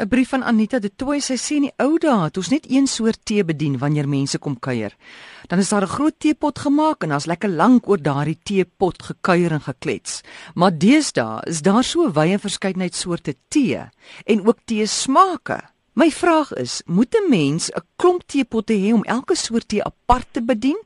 'n Brief van Anita de Tooy sy sê in die ou dae het ons net een soort tee bedien wanneer mense kom kuier. Dan is daar 'n groot teepot gemaak en daar's lekker lank oor daardie teepot gekuier en geklets. Maar deesdae is daar so wye verskeidenheid soorte tee en ook tee smake. My vraag is, moet 'n mens 'n klomp teepotte hê om elke soort tee apart te bedien?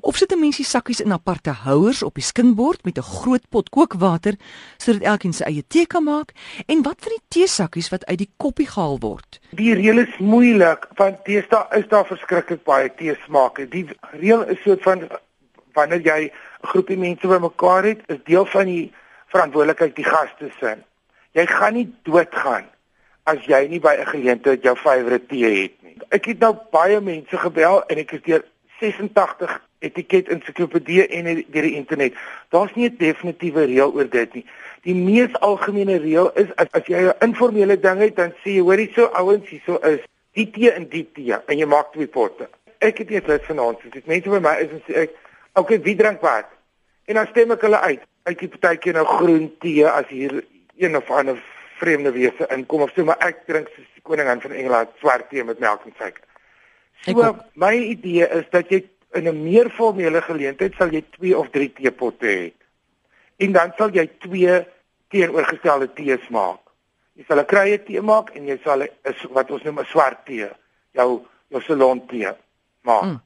Of sit 'n mens die sakkies in aparte houers op die skinkbord met 'n groot pot kookwater sodat elkeen sy eie tee kan maak? En wat van die teesakkies wat uit die koppie gehaal word? Die reël is moeilik want deesdae is daar verskriklik baie teesmake. Die reël is soort van wanneer jy 'n groepie mense bymekaar het, is deel van die verantwoordelikheid die gaste se. Jy gaan nie doodgaan as jy nie by 'n geleentheid jou favourite tee het nie. Ek het nou baie mense gebel en ek het deur 86 etiket ensiklopedie en deur die internet. Daar's nie 'n definitiewe reël oor dit nie. Die mees algemene reël is as, as jy 'n informele ding het, dan sê jy hoorie so ouens hier so is die tee en die tee en jy maak twee potte. Ek het lid vanaand, so dit mense by my is en sê ek, okay, wie drink wat? En dan stem ek hulle uit. Uit die partytjie nou groen tee as hier een of ander vreemde wese inkom of so maar ek drink soos die koningin van Engeland swart tee met melk en suiker. So my idee is dat jy in 'n meer formele geleentheid sal jy 2 of 3 teepotte hê. En dan sal jy twee teenoorgestelde tees maak. Jy sal 'n krye tee maak en jy sal 'n wat ons noem 'n swart tee, jou jou salon tee maak. Mm.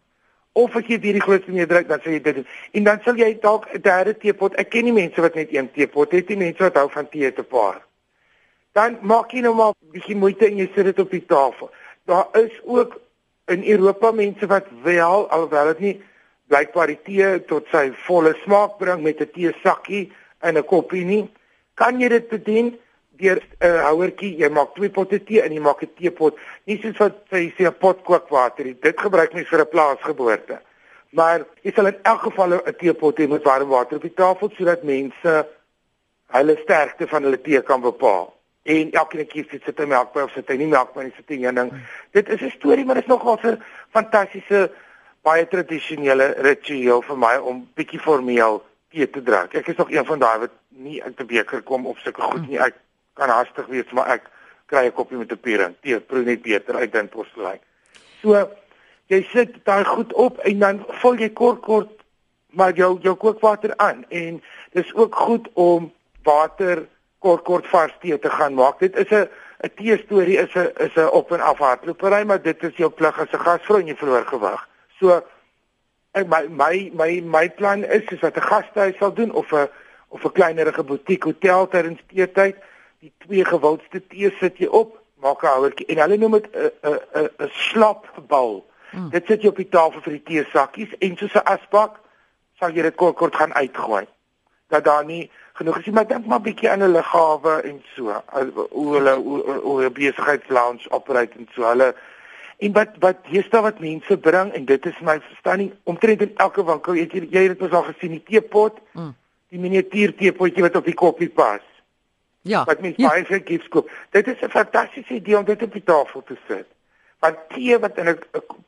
Of as jy hierdie grootste mee druk, dan sal jy dit doen. En dan sal jy dalk 'n derde teepot. Ek ken nie mense wat net een teepot het nie, mense wat hou van tee te paar dan maak jy nou maar bietjie moeite en jy sit dit op die tafel. Daar is ook in Europa mense wat wel alhoewel dit nie blykbaar die tee tot sy volle smaak bring met 'n teesakkie en 'n koppie nie, kan jy dit bedien deur 'n uh, houertjie. Jy maak twee potte tee en jy maak 'n teepot. Nie soos wat jy sê 'n pot kookwater nie. Dit gebruik mens vir 'n plaasgeboorte. Maar jy sal in elk geval 'n teepot hê met warm water op die tafel sodat mense hulle sterkte van hulle tee kan bepaal en elke keer sit sit hy melk by of sit hy nie melk by nie sit hy een ding. Dit is 'n storie maar dit is nogal 'n fantastiese baie tradisionele ritueel vir my om bietjie formeel tee te drink. Ek is nog een van daai wat nie uit 'n beker kom of sulke goed nie. Ek kan haastig wees maar ek kry 'n koppie met 'n piering. Tee proe net beter uit dan porselein. So jy sit daai goed op en dan vul jy kort kort maar jou jou kookwater aan en dis ook goed om water kort kort vars tee te gaan maak. Dit is 'n 'n tee storie is 'n is 'n op en af hardlopery, maar dit is jou plig as 'n gasvrou en jy verloor gewig. So ek my my my my plan is is wat 'n gastehuis sal doen of 'n of 'n kleinerige butiek hotel tydens teetyd. Die twee gewildste tee sit jy op, maak 'n houertjie en hulle noem dit 'n 'n 'n 'n slapbal. Mm. Dit sit jy op die tafel vir die teesakkies en soos 'n asbak sal jy dit kort kort gaan uitgooi. Dat daar nie genoeg gesien maar ek dink maar bietjie aan hulle gawe en so hoe hulle hoe hulle besigheidslounge operate en so. Hulle en wat wat hiersta wat mense bring en dit is my verstanding omtrent in elke winkel jy jy het dit al gesien die teepot mm. die miniatuur teepotjie wat op die koppie pas. Ja wat mense ja. baie vir gifts koop. Dit is 'n fantastiese idee om dit op die tafel te sit. Want tee wat in 'n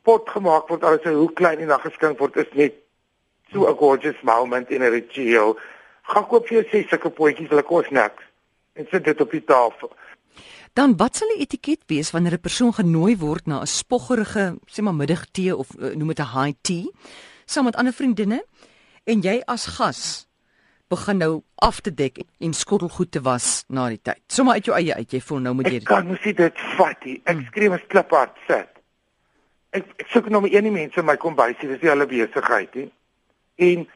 pot gemaak word al is hy hoe klein en dan geskink word is net so 'n gorgeous moment in 'n ritueel gaan koop vir jou ses sulke potjies, hulle kos niks en sit dit op die tafel. Dan wat sal die etiket wees wanneer 'n persoon genooi word na 'n spoggerige, sê maar middagtee of uh, noem dit 'n high tea saam met ander vriendinne en jy as gas begin nou af te dek en skottelgoed te was na die tyd. Sommige uit jou eie uit, jy voel nou moet jy Ek kan mos dit vat nie. Ek hmm. skryf as kliphard sit. Ek ek soek nog maar een mense in my kombuis, dis nie hulle besigheid nie. En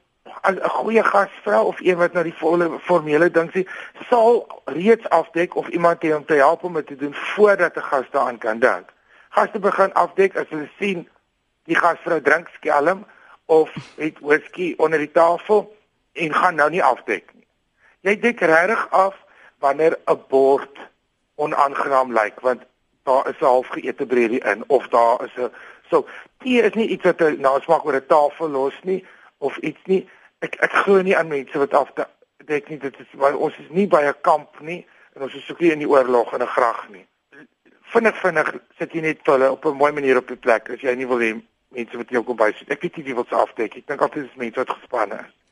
'n goeie gasvrou of een wat nou die volle formele ding sê, sal reeds afdek of iemand het om te help om dit te doen voordat 'n gas daaraan kan dink. Gaste begin afdek as hulle sien die gasvrou drink skelm of het whisky onder die tafel en gaan nou nie afdek nie. Jy dek regtig af wanneer 'n bord onaangenaam lyk want daar is 'n halfgeëte breedie in of daar is 'n so tee is nie iets wat 'n nasmaak oor 'n tafel los nie of iets nie. Ek ek glo nie aan mense wat af dek nie dit is maar ons is nie by 'n kamp nie en ons is ook nie in die oorlog in 'n grag nie. Vinnig vinnig sit jy net hulle op 'n mooi manier op die plek as jy nie wil hê mense wat jou kom by sit ek weet nie wie wil se afdek. Ek dink altyd is mense wat gespanne is